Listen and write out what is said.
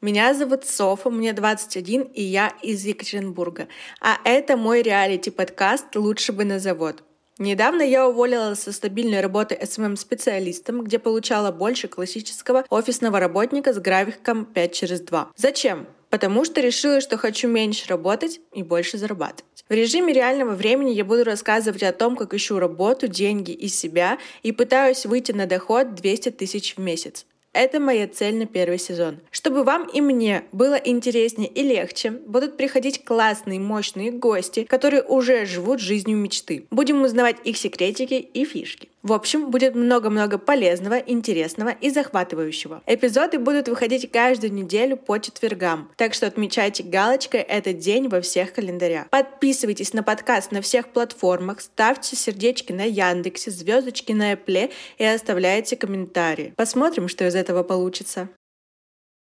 Меня зовут Софа, мне 21, и я из Екатеринбурга. А это мой реалити-подкаст «Лучше бы на завод». Недавно я уволилась со стабильной работы SMM-специалистом, где получала больше классического офисного работника с графиком 5 через 2. Зачем? Потому что решила, что хочу меньше работать и больше зарабатывать. В режиме реального времени я буду рассказывать о том, как ищу работу, деньги и себя и пытаюсь выйти на доход 200 тысяч в месяц. Это моя цель на первый сезон. Чтобы вам и мне было интереснее и легче, будут приходить классные, мощные гости, которые уже живут жизнью мечты. Будем узнавать их секретики и фишки. В общем, будет много-много полезного, интересного и захватывающего. Эпизоды будут выходить каждую неделю по четвергам, так что отмечайте галочкой этот день во всех календарях. Подписывайтесь на подкаст на всех платформах, ставьте сердечки на Яндексе, звездочки на Apple и оставляйте комментарии. Посмотрим, что из этого получится.